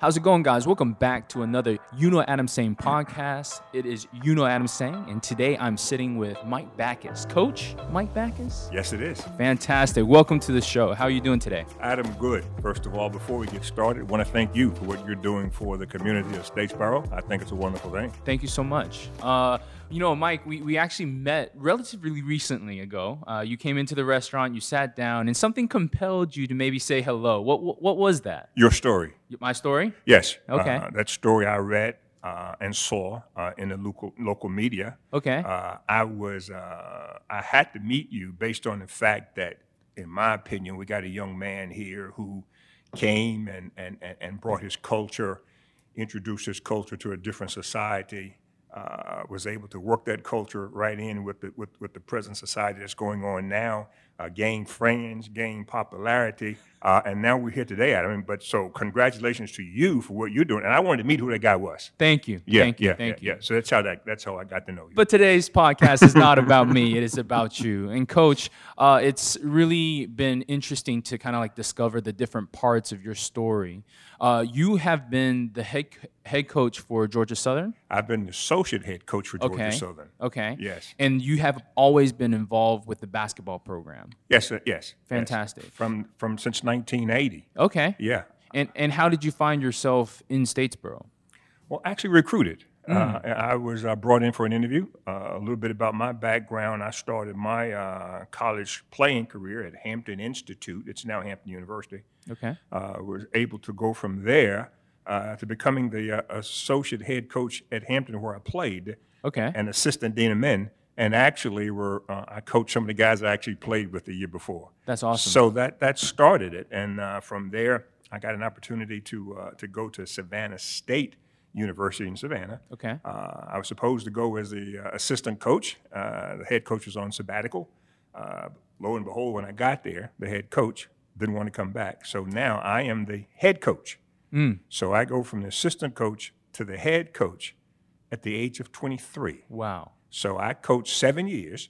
How's it going, guys? Welcome back to another You Know Adam Saying podcast. It is You Know Adam Saying, and today I'm sitting with Mike Backus. Coach Mike Backus? Yes, it is. Fantastic. Welcome to the show. How are you doing today? Adam, good. First of all, before we get started, I want to thank you for what you're doing for the community of Statesboro. I think it's a wonderful thing. Thank you so much. Uh, you know, Mike, we, we actually met relatively recently ago. Uh, you came into the restaurant, you sat down, and something compelled you to maybe say hello. What, what, what was that? Your story. My story? Yes. Okay. Uh, that story I read uh, and saw uh, in the local local media. Okay. Uh, I was uh, I had to meet you based on the fact that, in my opinion, we got a young man here who came and and, and, and brought his culture, introduced his culture to a different society. Uh, was able to work that culture right in with the with, with the present society that's going on now, uh, gain friends, gain popularity, uh, and now we're here today. I mean, but so congratulations to you for what you're doing. And I wanted to meet who that guy was. Thank you. Yeah, Thank you. yeah, Thank yeah, you. yeah. So that's how that that's how I got to know you. But today's podcast is not about me. It is about you. And coach, uh, it's really been interesting to kind of like discover the different parts of your story. Uh, you have been the head head coach for Georgia Southern. I've been the associate head coach for Georgia Okay. Southern. Okay. Yes. And you have always been involved with the basketball program. Yes, uh, yes. yes. Fantastic. From from since 1980. Okay. Yeah. And and how did you find yourself in Statesboro? Well, actually recruited. Mm. Uh, I was uh, brought in for an interview. Uh, a little bit about my background. I started my uh, college playing career at Hampton Institute. It's now Hampton University. Okay. Uh, was able to go from there uh, to becoming the uh, associate head coach at Hampton, where I played, Okay. and assistant dean of men. And actually, were uh, I coached some of the guys I actually played with the year before. That's awesome. So that that started it, and uh, from there, I got an opportunity to uh, to go to Savannah State University in Savannah. Okay. Uh, I was supposed to go as the uh, assistant coach. Uh, the head coach was on sabbatical. Uh, lo and behold, when I got there, the head coach didn't want to come back. So now I am the head coach. So I go from the assistant coach to the head coach at the age of 23. Wow. So I coached seven years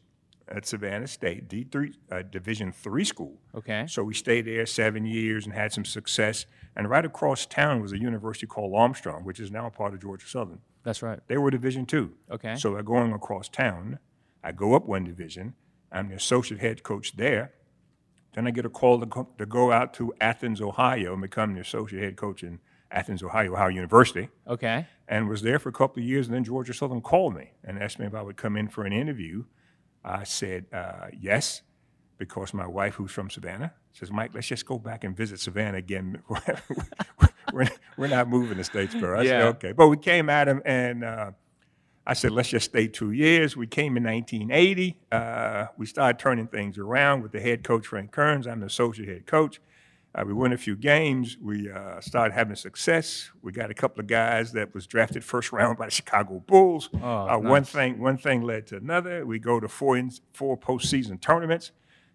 at Savannah State, D3, uh, Division three school. Okay. So we stayed there seven years and had some success. And right across town was a university called Armstrong, which is now a part of Georgia Southern. That's right. They were Division two. Okay. So they're going across town. I go up one division. I'm the associate head coach there. Then I get a call to go, to go out to Athens, Ohio, and become the associate head coach in Athens, Ohio, Ohio University Okay. and was there for a couple of years. And then Georgia Southern called me and asked me if I would come in for an interview. I said uh, yes, because my wife, who's from Savannah, says, Mike, let's just go back and visit Savannah again. we're, we're not moving to Statesboro. I said, Yeah. okay. But we came at him and uh, I said, let's just stay two years. We came in 1980. Uh, we started turning things around with the head coach, Frank Kerns. I'm the associate head coach. Uh, we won a few games. We uh, started having success. We got a couple of guys that was drafted first round by the Chicago Bulls. Oh, uh, One thing, one thing led to another. We go to four in, four postseason tournaments,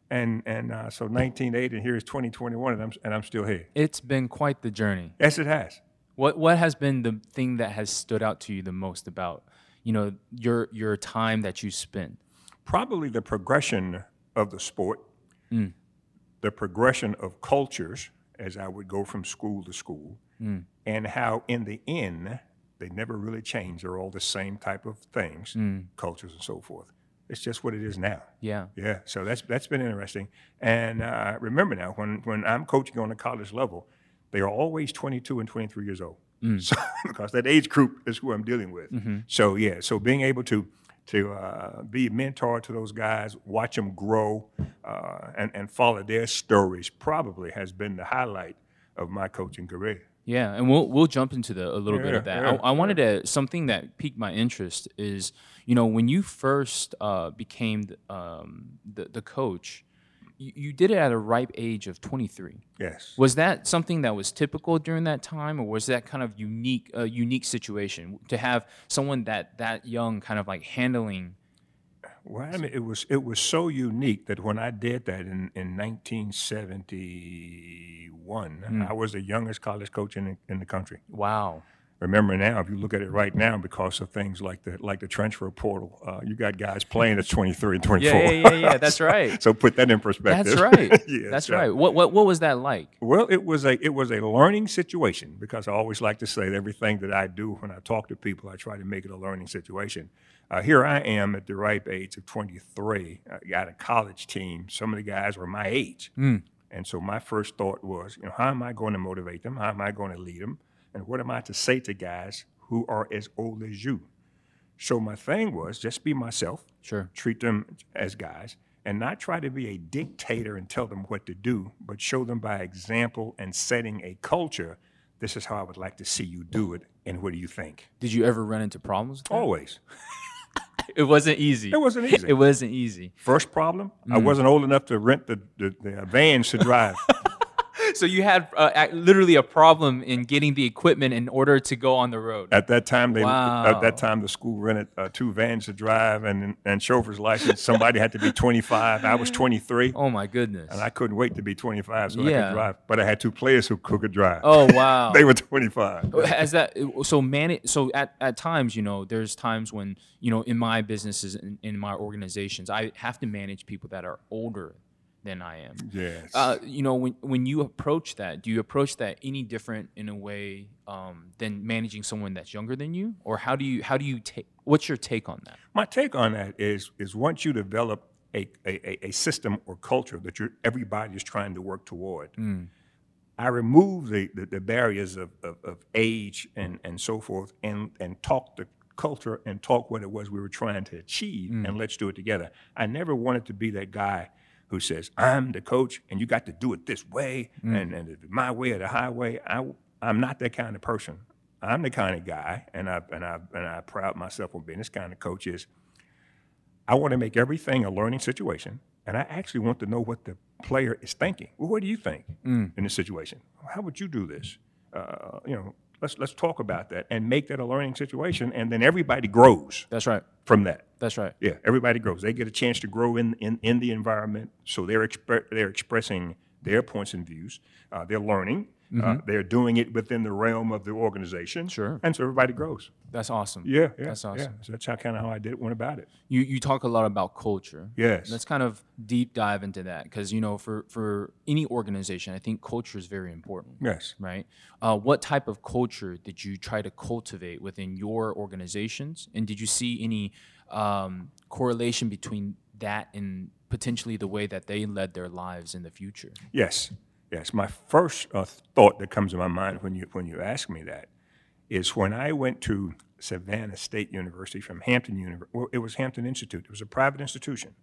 and and uh, so 1980, and here is 2021, and I'm and I'm still here. It's been quite the journey. Yes, it has. What what has been the thing that has stood out to you the most about you know your your time that you spent? probably the progression of the sport, mm. the progression of cultures as I would go from school to school, mm. and how in the end they never really change. They're all the same type of things, mm. cultures and so forth. It's just what it is now. Yeah. Yeah, so that's that's been interesting. And uh, remember now, when when I'm coaching on the college level, they are always 22 and 23 years old. So because that age group is who I'm dealing with. So yeah, so being able to to uh, be a mentor to those guys, watch them grow, uh, and and follow their stories probably has been the highlight of my coaching career. Yeah, and we'll we'll jump into the a little bit of that. yeah, I, I wanted to something that piqued my interest is you know when you first uh, became the, um, the the coach, you, did it at a ripe age of 23. Yes. Was that something that was typical during that time, or was that kind of unique a unique situation to have someone that that young kind of like handling? Well, I mean, it was it was so unique that when I did that in, in 1971, mm. I was the youngest college coach in in the country. Wow. Remember now, if you look at it right now, because of things like the like the transfer portal, uh, you got guys playing at 23 and 24. Yeah, yeah, yeah, yeah. That's right. so put that in perspective. That's right. yeah, That's so- right. What, what what was that like? Well, it was a it was a learning situation because I always like to say that everything that I do when I talk to people, I try to make it a learning situation. Uh, here I am at the ripe age of 23. I got a college team. Some of the guys were my age, and so my first thought was, you know, how am I going to motivate them? How am I going to lead them? And what am I to say to guys who are as old as you? So my thing was just be myself Sure. treat them as guys and not try to be a dictator and tell them what to do, but show them by example and setting a culture. This is how I would like to see you do it, and what do you think? Did you ever run into problems? With that? Always. It wasn't easy. It wasn't easy. It wasn't easy. First problem, I mm. wasn't old enough to rent the, the, the vans to drive. So you had uh, literally a problem in getting the equipment in order to go on the road. At that time, they at that time the school rented uh, two vans to drive and and chauffeur's license. Somebody had to be 25. I was 23, Oh my goodness. and I couldn't wait to be 25 so I could drive. But I had two players who, could drive. oh wow. They were 25. Has that so man? So at, at times, you know, there's times when you know in my businesses in, in my organizations, I have to manage people that are older than I am. Yes. Uh, you know, when when you approach that, do you approach that any different in a way um, than managing someone that's younger than you, or how do you how do you take? What's your take on that? My take on that is is once you develop a, a, a- system or culture that you're, everybody is trying to work toward, I remove the, the, the barriers of, of, of age and, and so forth and, and talk the culture and talk what it was we were trying to achieve and let's do it together. I never wanted to be that guy who says, I'm the coach and you got to do it this way and, and it's my way or the highway. I, I'm not that kind of person. I'm the kind of guy, and I, and, I, and I pride myself on being this kind of coach is I want to make everything a learning situation, and I actually want to know what the player is thinking. Well, what do you think in this situation? How would you do this? Uh, you know, let's let's talk about that and make that a learning situation, and then everybody grows That's right. from that. That's right. Yeah, everybody grows. They get a chance to grow in in, in the environment, so they're expre- they're expressing their points and views. Uh, they're learning. Uh, they're doing it within the realm of the organization. Sure. and so everybody grows. That's awesome. Yeah, yeah, That's awesome. yeah. So that's how kind of how I did went about it. You you talk a lot about culture. Yes. Let's kind of deep dive into that because you know for for any organization, I think culture is very important. Yes. Right. Uh, what type of culture did you try to cultivate within your organizations, and did you see any um, correlation between that and potentially the way that they led their lives in the future? Yes, yes. My first uh, thought that comes to my mind when you when you ask me that is when I went to Savannah State University from Hampton University. Well, it was Hampton Institute. It was a private institution.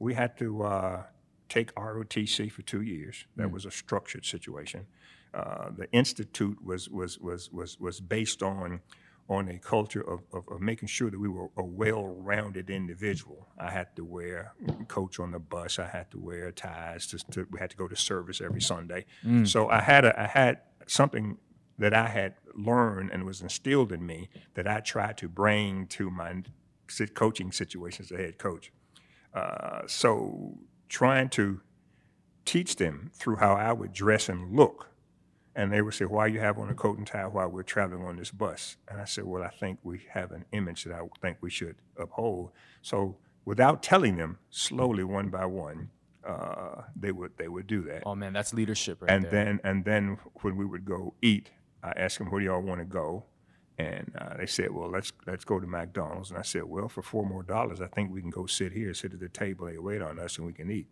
We had to uh, take ROTC for two years. That was a structured situation. Uh, the institute was was was was was based on on a culture of, of, of making sure that we were a well-rounded individual. I had to wear coach on the bus. I had to wear ties. To, to, we had to go to service every Sunday. So I had a, I had something that I had learned and was instilled in me that I tried to bring to my coaching situations as a head coach. Uh, so trying to teach them through how I would dress and look. And they would say, Why you have on a coat and tie while we're traveling on this bus? And I said, Well, I think we have an image that I think we should uphold. So without telling them, slowly, one by one, uh, they would they would do that. Oh man, that's leadership right And there. then and then when we would go eat, I asked them, "Where do y'all want to go?" And uh, they said, "Well, let's let's go to McDonald's." And I said, "Well, for four more dollars, I think we can go sit here, sit at the table, they wait on us, and we can eat."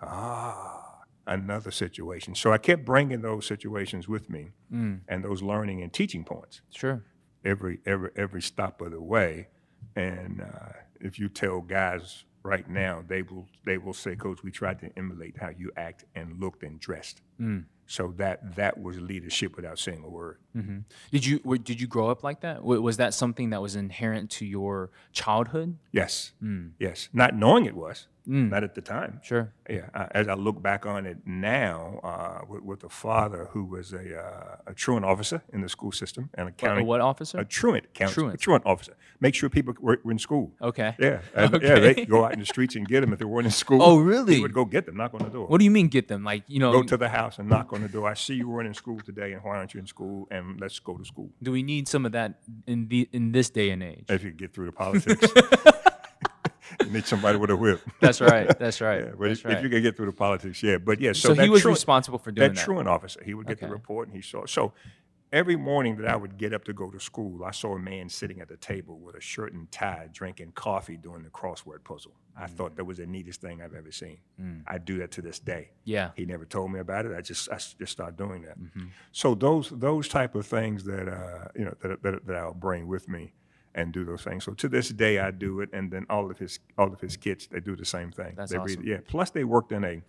Ah, another situation. So I kept bringing those situations with me, mm. and those learning and teaching points sure. every every every stop of the way. And uh, if you tell guys right now, they will they will say, "Coach, we tried to emulate how you act and looked and dressed." Mm. So that that was leadership without saying a word. Mm-hmm. Did you were, did you grow up like that? Was that something that was inherent to your childhood? Yes, mm. yes. Not knowing it was, not at the time. Sure. Yeah, I, as I look back on it now, uh, with, with a father who was a, uh, a truant officer in the school system and a A county what officer? a truant counsel, Truant. a truant officer. Make sure people were, were in school. okay. Yeah, and, yeah, they go out in the streets and get them if they weren't in school. Oh, really? He would go get them, knock on the door. What do you mean get them? Like, you know, Go to the house and knock on the door. I see you weren't in school today, and why aren't you in school? And let's go to school. do we need some of that in the in this day and age? If you get through the politics, need somebody with a whip. That's right. That's right. Yeah, but That's if, right. if you can get through the politics, yeah. But yeah, so, so he was truant- responsible for doing that that. truant officer. He would get the report, and he saw. So every morning that I would get up to go to school, I saw a man sitting at the table with a shirt and tie, drinking coffee, doing the crossword puzzle. I Mm. thought that was the neatest thing I've ever seen. I do that to this day. Yeah. He never told me about it. I just I just started doing that. Mm-hmm. So those those type of things that uh, you know that, that that I'll bring with me and do those things. So to this day I do it, and then all of his all of his kids they do the same thing. That's they read- awesome. yeah. Plus they worked in a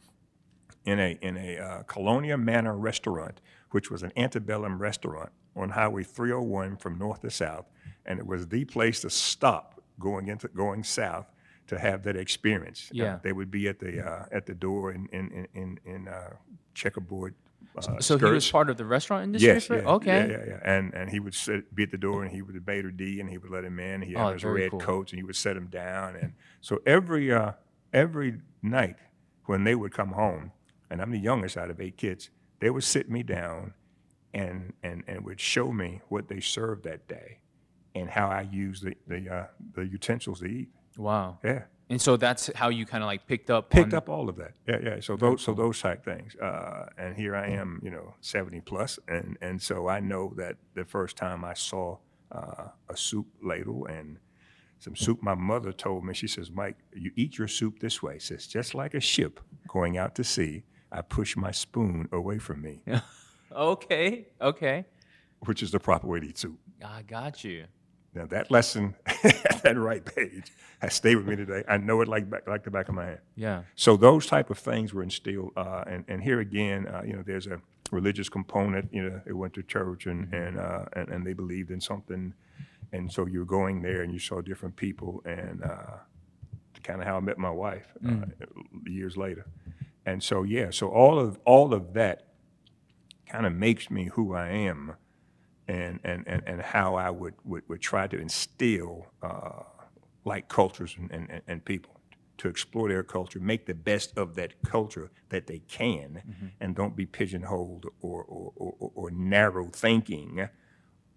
in a in a uh, Colonia Manor restaurant, which was an antebellum restaurant on Highway 301 from north to south, and it was the place to stop going into going south to have that experience. Uh, Yeah. they would be at the uh, at the door in in in in, in uh, checkerboard. Uh, so he was part of the restaurant industry. Yes, for- yeah, okay. yeah, yeah, yeah. And and he would sit, be at the door, and he would debate or D, and he would let him in. He had Oh, his red cool. coats, and he would set him down. And so every uh, every night when they would come home, and I'm the youngest out of eight kids, they would sit me down, and and and would show me what they served that day, and how I used the the uh, the utensils to eat. Wow. Yeah And so that's how you kind of like picked up. picked on, up all of that. Yeah, yeah. So those, so those type things. Uh, and here I am, you know, seventy plus, and and so I know that the first time I saw uh, a soup ladle and some soup, my mother told me. She says, "Mike, you eat your soup this way." Says just like a ship going out to sea. I push my spoon away from me, Okay. Okay. which is the proper way to eat soup. I got you. Now that lesson, at that right page, has stayed with me today. I know it like back, like the back of my hand. Yeah. So those type of things were instilled, uh, and and here again, uh, you know, there's a religious component. You know, they went to church and and, uh, and and they believed in something, and so you're going there and you saw different people, and uh, kind of how I met my wife uh, years later, and so yeah, so all of all of that kind of makes me who I am, and and and, and how I would, would would try to instill uh, like cultures and, and, and people to explore their culture, make the best of that culture that they can, and don't be pigeonholed or, or, or, or narrow thinking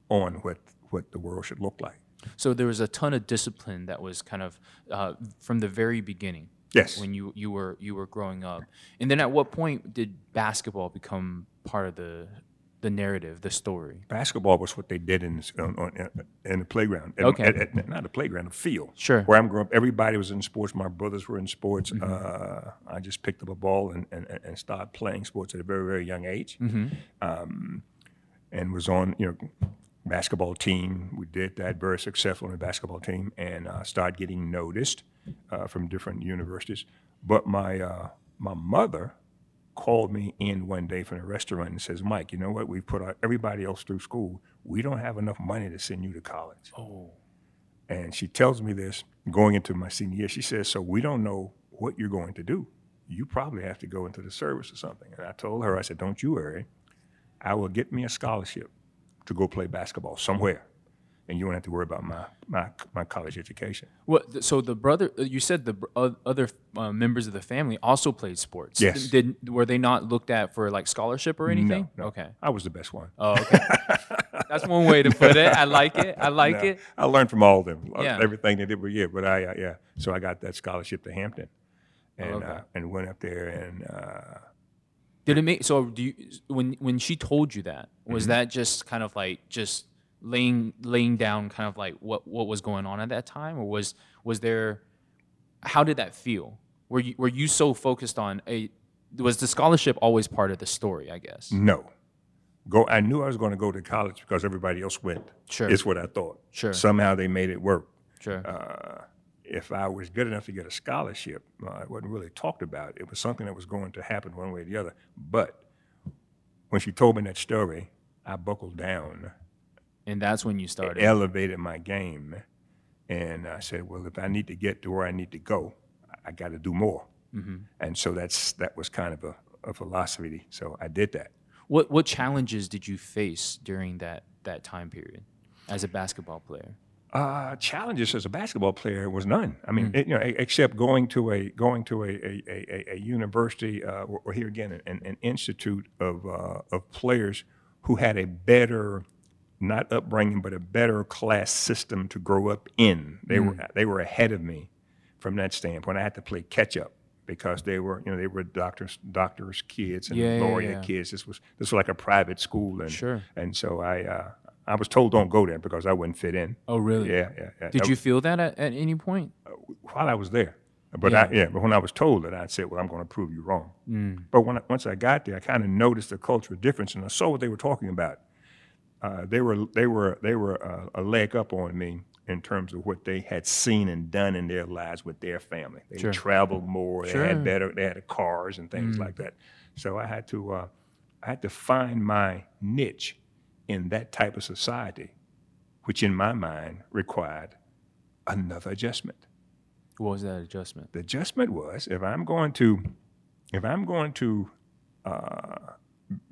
on what, what the world should look like. So there was a ton of discipline that was kind of uh, from the very beginning. Yes. When you, you were you were growing up, and then at what point did basketball become part of the the narrative, the story? Basketball was what they did in, on, on, in the playground. At- Okay. at- at- not the playground, the field. Sure. Where I'm growing up, everybody was in sports. My brothers were in sports. Uh, I just picked up a ball and, and, and started playing sports at a very, very young age. Um, and was on, you know, basketball team. We did that, very successful in the basketball team, and uh, started getting noticed uh, from different universities. But my uh, my mother called me in one day from the restaurant and says, "Mike, you know what? We've put our, everybody else through school. We don't have enough money to send you to college." Oh. And she tells me this going into my senior year. She says, "So we don't know what you're going to do. You probably have to go into the service or something." And I told her, I said, "Don't you worry. I will get me a scholarship to go play basketball somewhere, and you won't have to worry about my my, my college education." What? So the brother, uh, you said the other uh, members of the family also played sports. Yes. Did were they not looked at for like scholarship or anything? no. Okay. I was the best one. Oh, okay. That's one way to put it. I like it. I like No, it. I learned from all of them, uh, Yeah. everything they did. But yeah, but I uh, yeah. So I got that scholarship to Hampton, and okay. uh, and went up there and. Uh, Did it make so? Do you when when she told you that was Mm-hmm. that just kind of like just laying laying down kind of like what what was going on at that time, or was was there? How did that feel? Were you were you so focused on a? Was the scholarship always part of the story? I guess. No. Go. I knew I was going to go to college because everybody else went. Sure. Is what I thought. Sure. Somehow they made it work. Sure. Uh, if I was good enough to get a scholarship, uh, it wasn't really talked about. It was something that was going to happen one way or the other. But when she told me that story, I buckled down, and that's when you started. elevated my game, and I said, "Well, if I need to get to where I need to go, I got to do more. And so that's that was kind of a, a philosophy. So I did that. What what challenges did you face during that that time period as a basketball player? Uh, challenges as a basketball player was none. I mean, it, you know, except going to a going to a a, a, a university uh, or, or here again an, an institute of uh, of players who had a better not upbringing but a better class system to grow up in. They were they were ahead of me from that standpoint. I had to play catch up because they were you know they were doctors doctors kids and Yeah, yeah, yeah. kids. This was this was like a private school and Sure. and so I uh, I was told don't go there because I wouldn't fit in. Oh, really? Yeah, yeah, yeah. Did That you feel that at, at any point? while I was there. But Yeah. I, yeah, but when I was told that, I said, "Well, I'm going to prove you wrong." Mm. But when I, once I got there, I kind of noticed the cultural difference, and I saw what they were talking about. Uh, they were they were they were uh, a leg up on me in terms of what they had seen and done in their lives with their family. They Sure. traveled more. They Sure. Mm. had better. They had cars and things like that. So I had to uh, I had to find my niche in that type of society, which in my mind required another adjustment. What was that adjustment? The adjustment was if I'm going to, if I'm going to uh,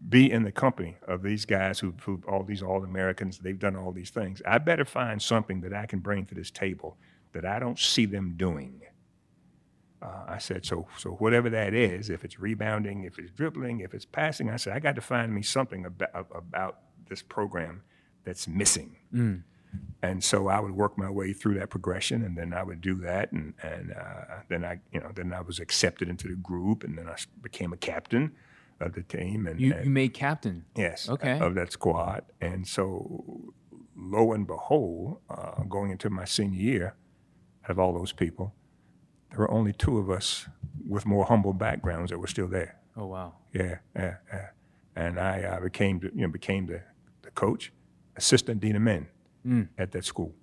be in the company of these guys who, who all these all Americans, they've done all these things. I better find something that I can bring to this table that I don't see them doing. Uh, I said, so so whatever that is, if it's rebounding, if it's dribbling, if it's passing, I said I got to find me something about about this program that's missing. And so I would work my way through that progression, and then I would do that, and and uh, then I, you know, then I was accepted into the group, and then I became a captain of the team, and, You and you made captain. yes, Okay. of that squad. And so, lo and behold, uh, going into my senior year, out of all those people, there were only two of us with more humble backgrounds that were still there. Oh wow. Yeah, yeah, yeah. And I uh, became, the, you know, became the, the coach, assistant dean of men Mm. at that school.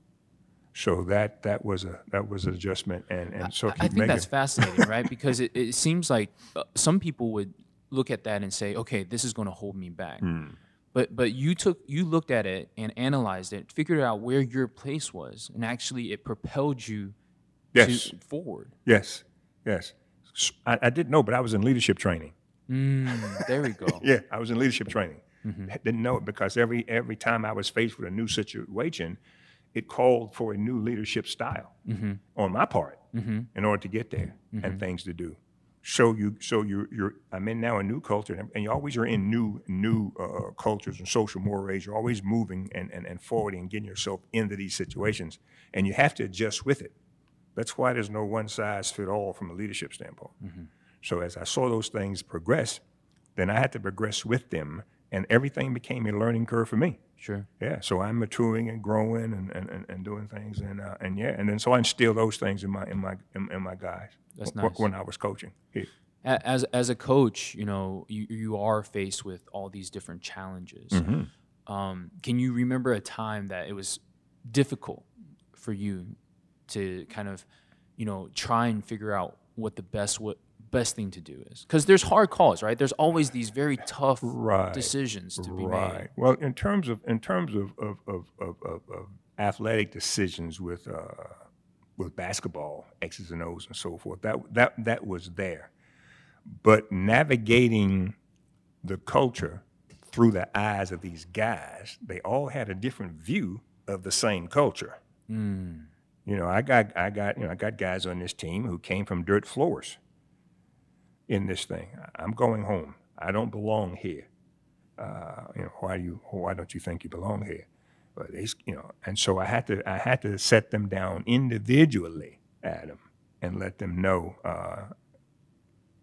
So that that was a that was an adjustment, and and so I keep think that's fascinating, right? Because it, it seems like uh, some people would look at that and say, "Okay, this is going to hold me back." Hmm. But but you took you looked at it and analyzed it, figured out where your place was, and actually it propelled you yes, to forward. yes, yes. I didn't know, but I was in leadership training. Mm, there we go. Yeah, I was in leadership training. Mm-hmm. Didn't know it because every every time I was faced with a new situation, it called for a new leadership style Mm-hmm. on my part in order to get there and things to do. So you so you you're I'm in now a new culture and, you always are in new new uh, cultures and social mores. You're always moving and, and and forwarding and getting yourself into these situations, and you have to adjust with it. That's why there's no one size fit all from a leadership standpoint. So as I saw those things progress, then I had to progress with them, and everything became a learning curve for me. Sure. Yeah, so I'm maturing and growing and, and, and, doing things, and uh, and yeah, and then so I instill those things in my in my in, in my guys. That's nice. When I was coaching, yeah. As as a coach, you know, you you are faced with all these different challenges. Um, can you remember a time that it was difficult for you to kind of, you know, try and figure out what the best what best thing to do is? Because there's hard calls, right? There's always these very tough Right. decisions to be right. made. Right. Well, in terms of in terms of of, of, of, of, of athletic decisions with uh, with basketball, X's and O's and so forth, that that that was there. But navigating the culture through the eyes of these guys, they all had a different view of the same culture. You know, I got I got you know I got guys on this team who came from dirt floors. In this thing, I'm going home. I don't belong here. Uh, you know, why do you why don't you think you belong here? But they, you know, and so I had to I had to set them down individually, Adam, and let them know uh,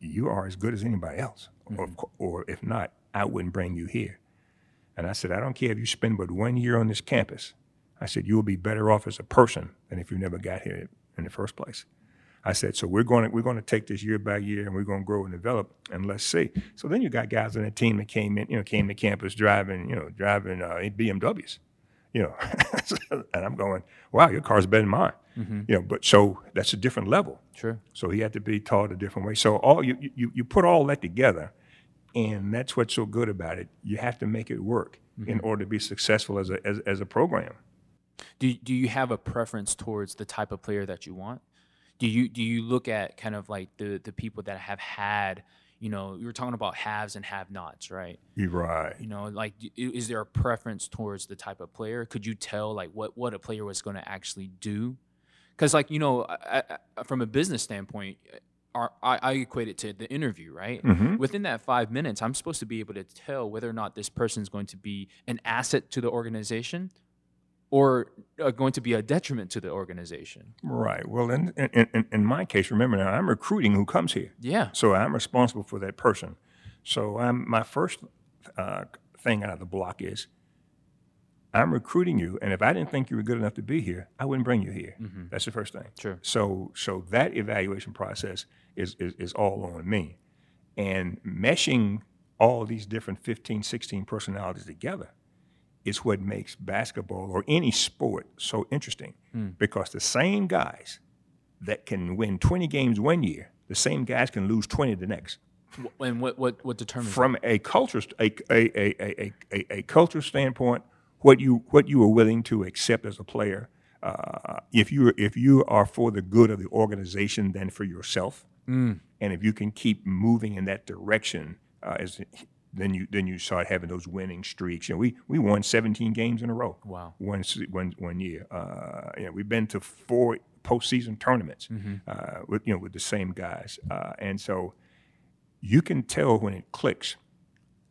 you are as good as anybody else, or, or if not, I wouldn't bring you here. And I said, I don't care if you spend but one year on this campus. I said, you will be better off as a person than if you never got here in the first place. I said, so we're going to we're going to take this year by year, and we're going to grow and develop, and let's see. So then you got guys on the team that came in, you know, came to campus driving, you know, driving uh, BMWs, you know, and I'm going, wow, your car's better than mine, you know. But so that's a different level. Sure. So he had to be taught a different way. So all you you you put all that together, and that's what's so good about it. You have to make it work in order to be successful as a as, as a program. Do do you have a preference towards the type of player that you want? Do you do you look at kind of like the the people that have had you know you were talking about haves and have nots right? You're right. you know like is there a preference towards the type of player? Could you tell like what what a player was going to actually do? Because like you know I, I, from a business standpoint our, I, I equate it to the interview right? Mm-hmm. Within that five minutes i'm supposed to be able to tell whether or not this person is going to be an asset to the organization or uh, going to be a detriment to the organization Right. Well, in, in, in, in my case, remember now, I'm recruiting who comes here. yeah So I'm responsible for that person. So I'm, my first uh, thing out of the block is I'm recruiting you, and if I didn't think you were good enough to be here, I wouldn't bring you here. That's the first thing. Sure. So so that evaluation process is, is, is all on me. And meshing all these different 15, 16 personalities together is what makes basketball or any sport so interesting. Because the same guys that can win 20 games one year, the same guys can lose 20 the next. And what what what determines From a culture, a, a, a, a, a, culture standpoint, what you what you are willing to accept as a player, uh, if you if you are for the good of the organization than for yourself, and if you can keep moving in that direction, uh, as then you then you start having those winning streaks. You know, we we won 17 games in a row. Wow. One one one year. Uh, you know, we've been to four postseason tournaments uh, with you know with the same guys, uh, and so you can tell when it clicks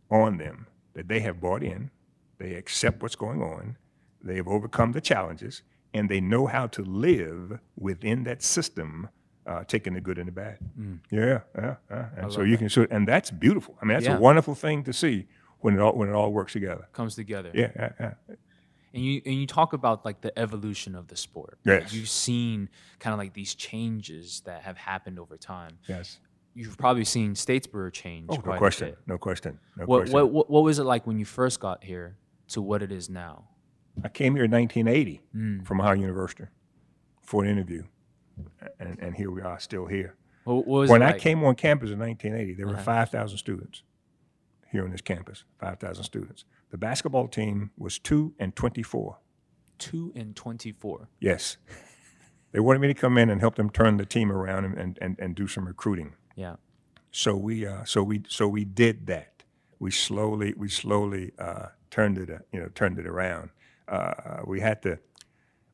on them that they have bought in, they accept what's going on, they have overcome the challenges, and they know how to live within that system, uh, taking the good and the bad. Yeah, yeah, yeah. And so you can, so, and that's beautiful. I mean, that's Yeah. a wonderful thing to see when it all when it all works together. comes together Yeah, yeah, yeah. and you and you talk about like the evolution of the sport? Yes. you've seen kind of like these changes that have happened over time yes. you've probably seen statesboro change Oh, no quite a question, bit. no question, no What, question. what what what was it like when you first got here to what it is now I came here in 1980 Mm. from Ohio University for an interview, and, and here we are, still here. what, what was When I like? came on campus in 1980, there were Uh-huh. 5,000 students here on this campus, 5,000 students. The basketball team was 2 and 24. two and 24 Yes. They wanted me to come in and help them turn the team around and, and, and, and do some recruiting. yeah So we, uh, so we, so we did that. We slowly, we slowly uh, turned it, uh, you know, turned it around. Uh, we had to,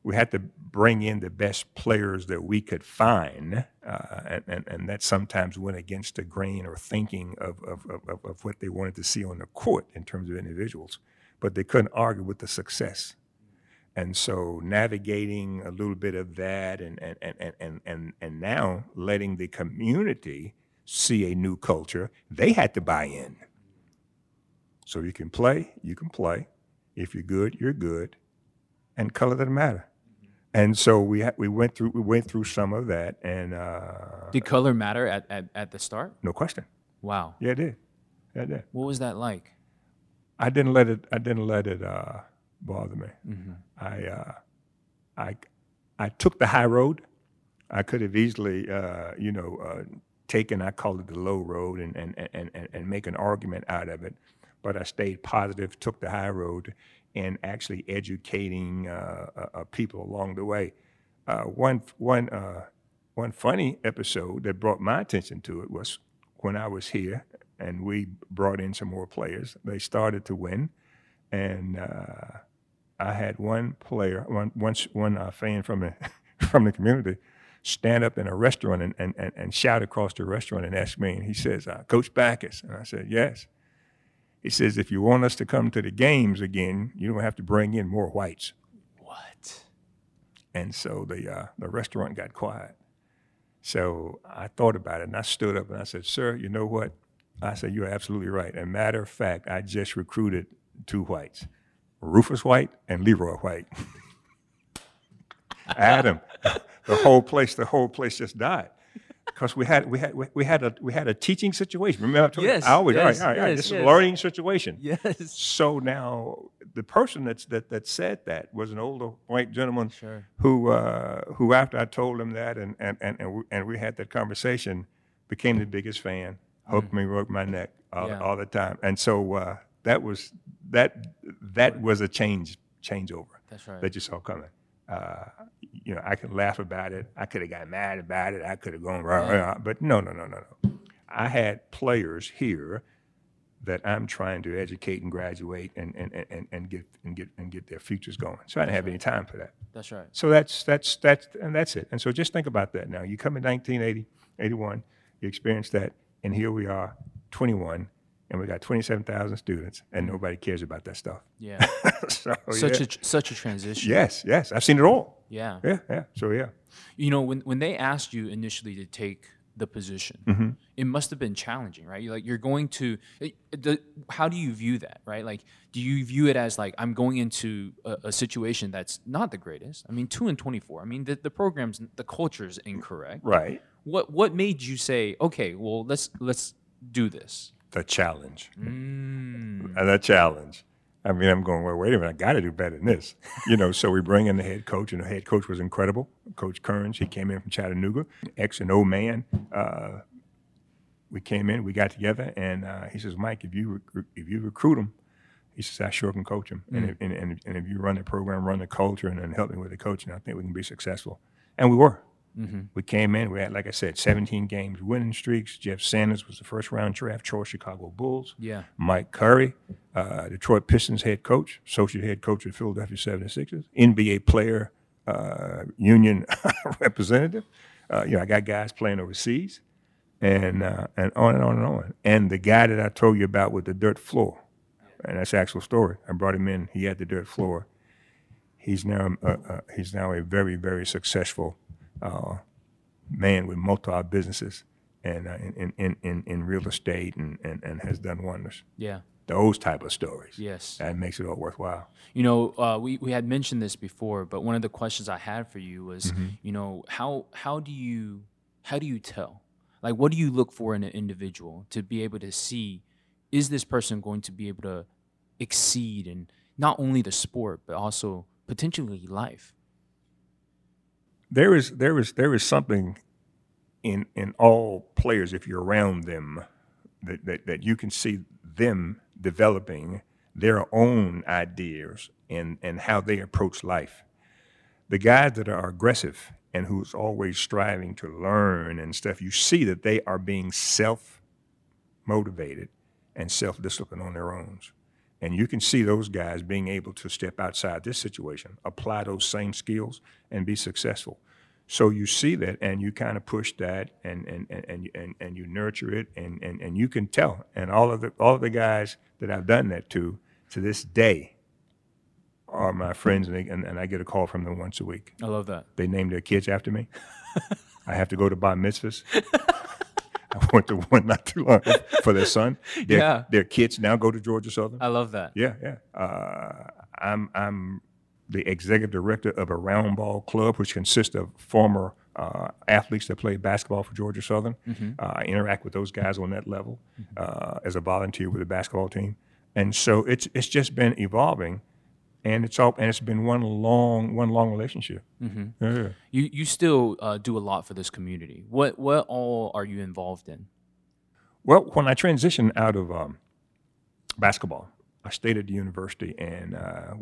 we had to bring in the best players that we could find, uh, and, and, and that sometimes went against the grain or thinking of, of, of, of- what they wanted to see on the court in terms of individuals. But they couldn't argue with the success. And so navigating a little bit of that and, and, and, and, and, and now letting the community see a new culture, they had to buy in. So you can play, you can play. If you're good, you're good. And color doesn't matter. And so we ha- we went through we went through some of that and uh, did color matter at, at, at the start no question. wow Yeah, it did. Yeah, it did. what was that like I didn't let it. I didn't let it uh, bother me. I, uh, I, I took the high road. I could have easily, uh, you know, uh, taken. I call it the low road, and and, and and and make an argument out of it. But I stayed positive, took the high road, and actually educating uh, uh, uh, people along the way. One one one funny episode that brought my attention to it was when I was here and we brought in some more players. They started to win, and uh, I had one player, one one, one uh, fan from the from the community, stand up in a restaurant and, and, and, and shout across the restaurant and ask me. And he says, uh, "Coach Backus," and I said, "Yes." He says, "If you want us to come to the games again, you don't have to bring in more whites." what And so the uh, the restaurant got quiet. So I thought about it and I stood up and I said, "Sir, you know what?" I said, "You're absolutely right." And matter of fact, I just recruited two whites, Rufus White and Leroy White. Adam, the whole place, the whole place just died. Because we had we had we had a we had a teaching situation. Remember, I told Yes, you, I always, all right, yes, all right, all right, yes, this is a learning situation. yes So now the person that's, that that said that was an older white gentleman Sure. who uh, who after I told him that and and and and we, and we had that conversation became the biggest fan, hugged me, broke my neck all, Mm. Yeah. all the time, and so uh, that was that that was a change changeover that's right that you saw coming. Uh, you know, I could laugh about it. I could have got mad about it. I could have gone, rah, rah, but no, no, no, no, no. I had players here that I'm trying to educate and graduate and, and, and, and get and get and get their futures going. So I didn't have any time for that. That's right. So that's that's that's and that's it. And so just think about that now. You come in 1980, 81, you experience that, and here we are, 21, and we got 27,000 students, and nobody cares about that stuff. Yeah. so such yeah. a such a transition. yes, yes, I've seen it all. Yeah. Yeah, yeah. So yeah. You know, when when they asked you initially to take the position, Mm-hmm. it must have been challenging, right? You're like you're going to. it- the- how do you view that, right? Like, do you view it as like I'm going into a, a situation that's not the greatest? I mean, two and twenty four. I mean, the, the program's the culture's incorrect. Right. What what made you say, okay, well let's let's do this? The challenge. Mm. The challenge. I mean, I'm going, well, wait a minute, I got to do better than this. You know, so we bring in the head coach, and the head coach was incredible. Coach Kerns, he came in from Chattanooga, ex and O man. Uh, we came in, we got together, and uh, he says, Mike, if you recruit, if you recruit him, he says, I sure can coach him. And, if, and, and, and if you run the program, run the culture, and then help me with the coaching, I think we can be successful. And we were. We came in, we had, like I said, 17 games winning streaks. Jeff Sanders was the first round draft choice, Chicago Bulls. Yeah. Mike Curry, uh, Detroit Pistons head coach, associate head coach of Philadelphia 76ers, NBA player uh, union representative. Uh, you know, I got guys playing overseas, and uh, and on and on and on. And the guy that I told you about with the dirt floor, and that's the actual story. I brought him in. He had the dirt floor. He's now uh, uh, he's now a very very successful uh, man with multiple businesses and uh, in, in, in, in real estate and, and, and has done wonders Yeah. those type of stories. Yes. That makes it all worthwhile. You know, uh, we, we had mentioned this before, but one of the questions I had for you was, you know, how how do you how do you tell? Like, what do you look for in an individual to be able to see is this person going to be able to exceed in not only the sport but also potentially life? There is there is there is something in in all players if you're around them that, that, that you can see them developing their own ideas and, and how they approach life. The guys that are aggressive and who's always striving to learn and stuff, you see that they are being self motivated and self disciplined on their own. And you can see those guys being able to step outside this situation, apply those same skills, and be successful. So you see that, and you kind of push that, and and and and, and, you nurture it, and, and and you can tell. And all of the all of the guys that I've done that to, to this day, are my friends, and, they, and, and I get a call from them once a week. I love that. They name their kids after me. I have to go to bar mitzvahs. I went to one not too long for their son. Their, Yeah. their kids now go to Georgia Southern. I love that. Yeah, yeah. Uh, I'm I'm the executive director of a round ball club, which consists of former uh, athletes that play basketball for Georgia Southern. Uh, I interact with those guys on that level uh, as a volunteer with the basketball team, and so it's it's just been evolving, and it's all and it's been one long one long relationship. Yeah. You you still uh, do a lot for this community. What what all are you involved in? Well, when I transitioned out of um, basketball, I stayed at the university and uh,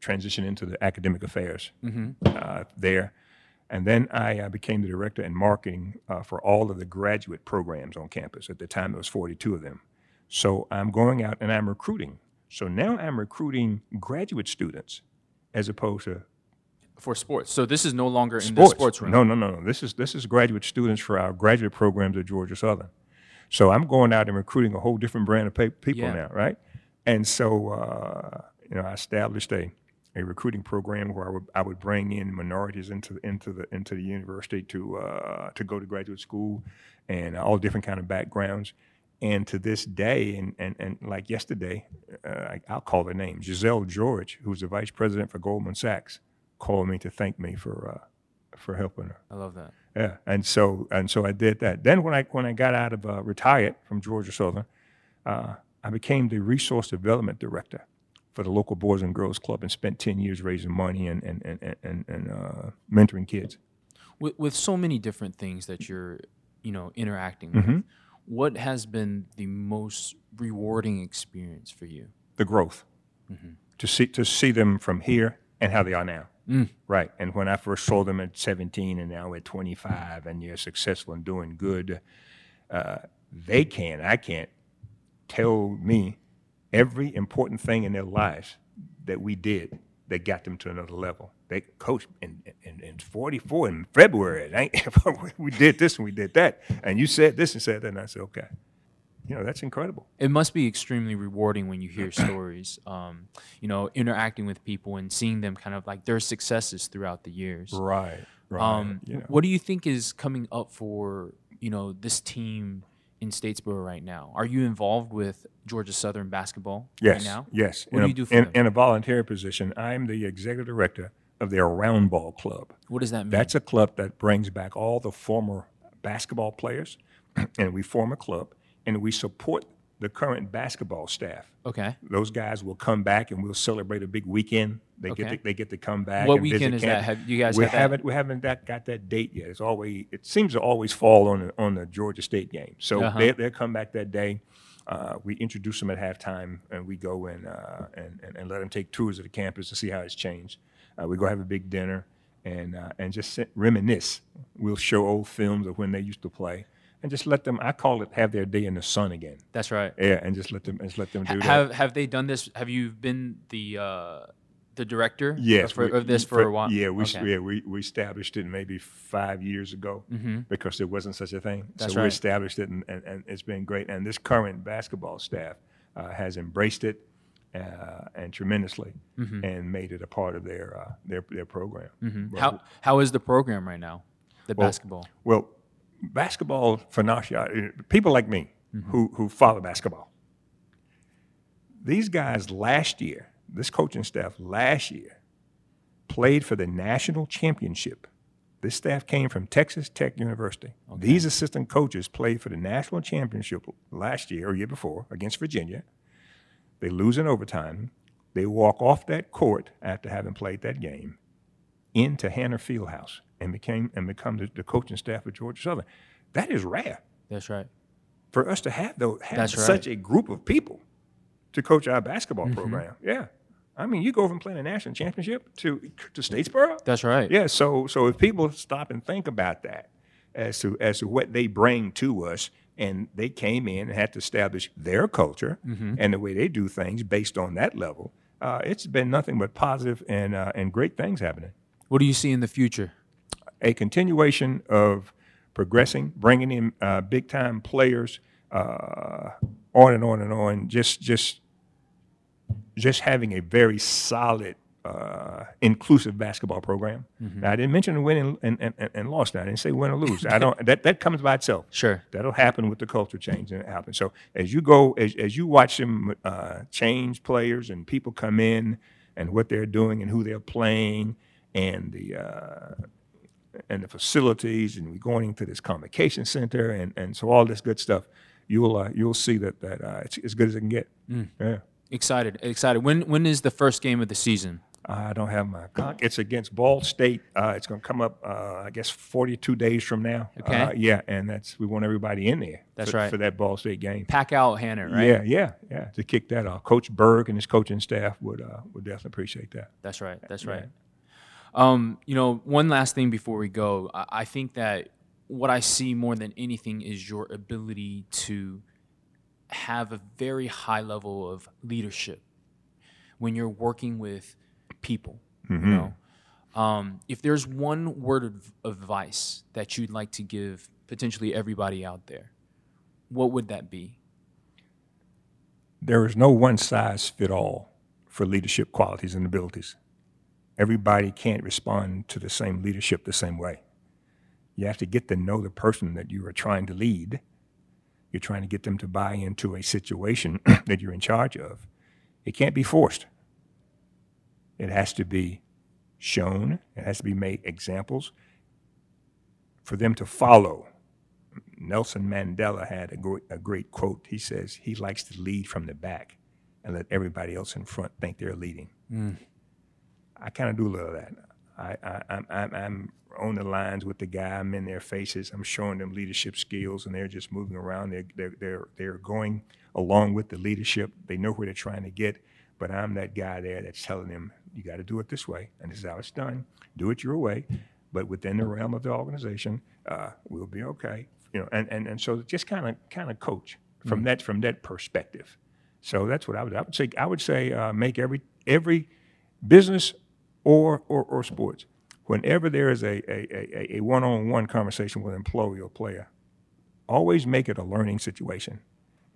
transitioned into the academic affairs uh, there. And then I uh, became the director in marketing uh, for all of the graduate programs on campus. At the time, there was 42 of them. So I'm going out and I'm recruiting. So now I'm recruiting graduate students as opposed to For sports. So this is no longer in the sports room. No, no, no, no. This is this is graduate students for our graduate programs at Georgia Southern. So I'm going out and recruiting a whole different brand of pe- people Yeah. now, right? And so uh, you know, I established a a recruiting program where I would I would bring in minorities into into the into the university to uh, to go to graduate school, and all different kind of backgrounds. And to this day, and, and, and like yesterday, uh, I, I'll call her name, Giselle George, who's the vice president for Goldman Sachs, called me to thank me for uh, for helping her. I love that. Yeah, and so and so I did that. Then when I when I got out of uh, retired from Georgia Southern, uh, I became the resource development director for the local Boys and Girls Club and spent ten years raising money and and and and, and uh, mentoring kids. With with so many different things that you're, you know, interacting Mm-hmm. with, what has been the most rewarding experience for you? The growth to see to see them from here and how they are now. Right. And when I first saw them at 17 and now at 25 and you're successful and doing good, uh, they can, I can't, tell me every important thing in their lives that we did that got them to another level. They coached in, in, in 44 in February. we did this and we did that. And you said this and said that. And I said, okay. You know, that's incredible. It must be extremely rewarding when you hear stories, um, you know, interacting with people and seeing them kind of like their successes throughout the years. Right. Right. Um, know. What do you think is coming up for you know this team in Statesboro right now? Are you involved with Georgia Southern basketball Yes. right now? Yes. What in do a, you do for in, them? in a volunteer position, I'm the executive director of their Round Ball Club. What does that mean? That's a club that brings back all the former basketball players, and we form a club and we support the current basketball staff. okay. Those guys will come back and we'll celebrate a big weekend. They get to, they get to come back. What weekend is that? Have you guys we haven't we haven't that, got that date yet. It's always it seems to always fall on the, on the Georgia State game. So Uh-huh. they they'll come back that day. Uh, we introduce them at halftime and we go and, uh, and, and and let them take tours of the campus to see how it's changed. Uh, we go have a big dinner and uh, and just sit, reminisce. We'll show old films of when they used to play and just let them. I call it have their day in the sun again. That's right. Yeah, and just let them just let them do that. Have have they done this? Have you been the uh, the director Yes, for, we- of this for, a while? Yeah, we Okay. yeah we, we established it maybe five years ago because there wasn't such a thing. Mm-hmm. That's so we established it, and, and, and it's been great. And this current basketball staff uh, has embraced it uh, and tremendously, Mm-hmm. and made it a part of their uh, their their program. Well, How how is the program right now? The Well, basketball. Well, basketball for people like me Mm-hmm. who, who follow basketball, these guys last year, this coaching staff last year, played for the national championship. This staff came from Texas Tech University. These assistant coaches played for the national championship last year or year before against Virginia. They lose in overtime. They walk off that court after having played that game into Hanner Fieldhouse and became and become the, the coaching staff of Georgia Southern. That is rare That's right. for us to have those have right. such a group of people to coach our basketball Mm-hmm. program. Yeah, I mean, you go from playing a national championship to to Statesboro. That's right. Yeah, so so if people stop and think about that as to as to what they bring to us, and they came in and had to establish their culture Mm-hmm. and the way they do things based on that level, uh, it's been nothing but positive and uh, and great things happening. What do you see in the future? A continuation of progressing, bringing in uh, big time players, uh, on and on and on. Just just just having a very solid, uh, inclusive basketball program. Now, I didn't mention win and, and, and, and loss. Now, I didn't say win or lose. I don't. That that comes by itself. Sure. That'll happen with the culture change, and it happens. So as you go, as, as you watch them uh, change players and people come in and what they're doing and who they're playing and the uh, and the facilities, and we're going into this convocation center, and, and so all this good stuff, you'll uh, you'll see that that uh, it's as good as it can get. Yeah. Excited. Excited. When when is the first game of the season? I don't have my clock. It's against Ball State. Uh, it's going to come up, uh, I guess, 42 days from now. Okay. Uh, yeah, and that's we want everybody in there. That's for, right. for that Ball State game. Pack out Hanner, right? Yeah, yeah, yeah. To kick that off, Coach Burg and his coaching staff would uh, would definitely appreciate that. That's right. That's right. Um, you know, one last thing before we go, I, I think that what I see more than anything is your ability to have a very high level of leadership when you're working with people. You know, um, if there's one word of advice that you'd like to give potentially everybody out there, what would that be? There is no one size fit all for leadership qualities and abilities. Everybody can't respond to the same leadership the same way. You have to get to know the person that you are trying to lead. You're trying to get them to buy into a situation that you're in charge of. It can't be forced. It has to be shown, it has to be made examples for them to follow. Nelson Mandela had a great, a great quote. He says, He likes to lead from the back and let everybody else in front think they're leading. Mm. I kind of do a little of that. I, I, I'm, I'm, I'm on the lines with the guy. I'm in their faces. I'm showing them leadership skills, and they're just moving around. They're, they're, they're, they're going along with the leadership. They know where they're trying to get, but I'm that guy there that's telling them, you got to do it this way, and this is how it's done. Do it your way, but within the realm of the organization, uh, we'll be okay. You know, and, and, and so just kind of kind of coach from that from that perspective. So that's what I would I would say. I would say uh, make every every business or, or or sports. Whenever there is a a, a, a one-on-one conversation with an employee or player, always make it a learning situation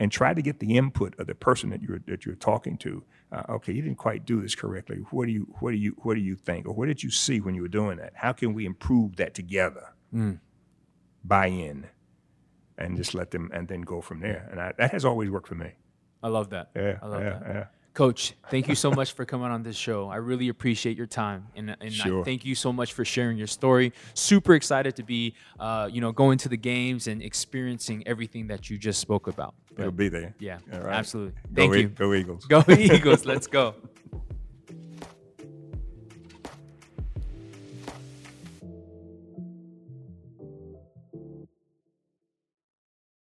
and try to get the input of the person that you're that you're talking to. Uh, okay, you didn't quite do this correctly. What do you what do you what do you think, or what did you see when you were doing that? How can we improve that together? Buy in, and just let them, and then go from there. And I, that has always worked for me. I love that. Yeah, I love yeah, that. yeah. Coach, thank you so much for coming on this show. I really appreciate your time, and, and Sure. Thank you so much for sharing your story. Super excited to be, uh, you know, going to the games and experiencing everything that you just spoke about. It'll be there. Yeah, right. absolutely. Go Thank E- you. Go Eagles. Go Eagles. Let's go.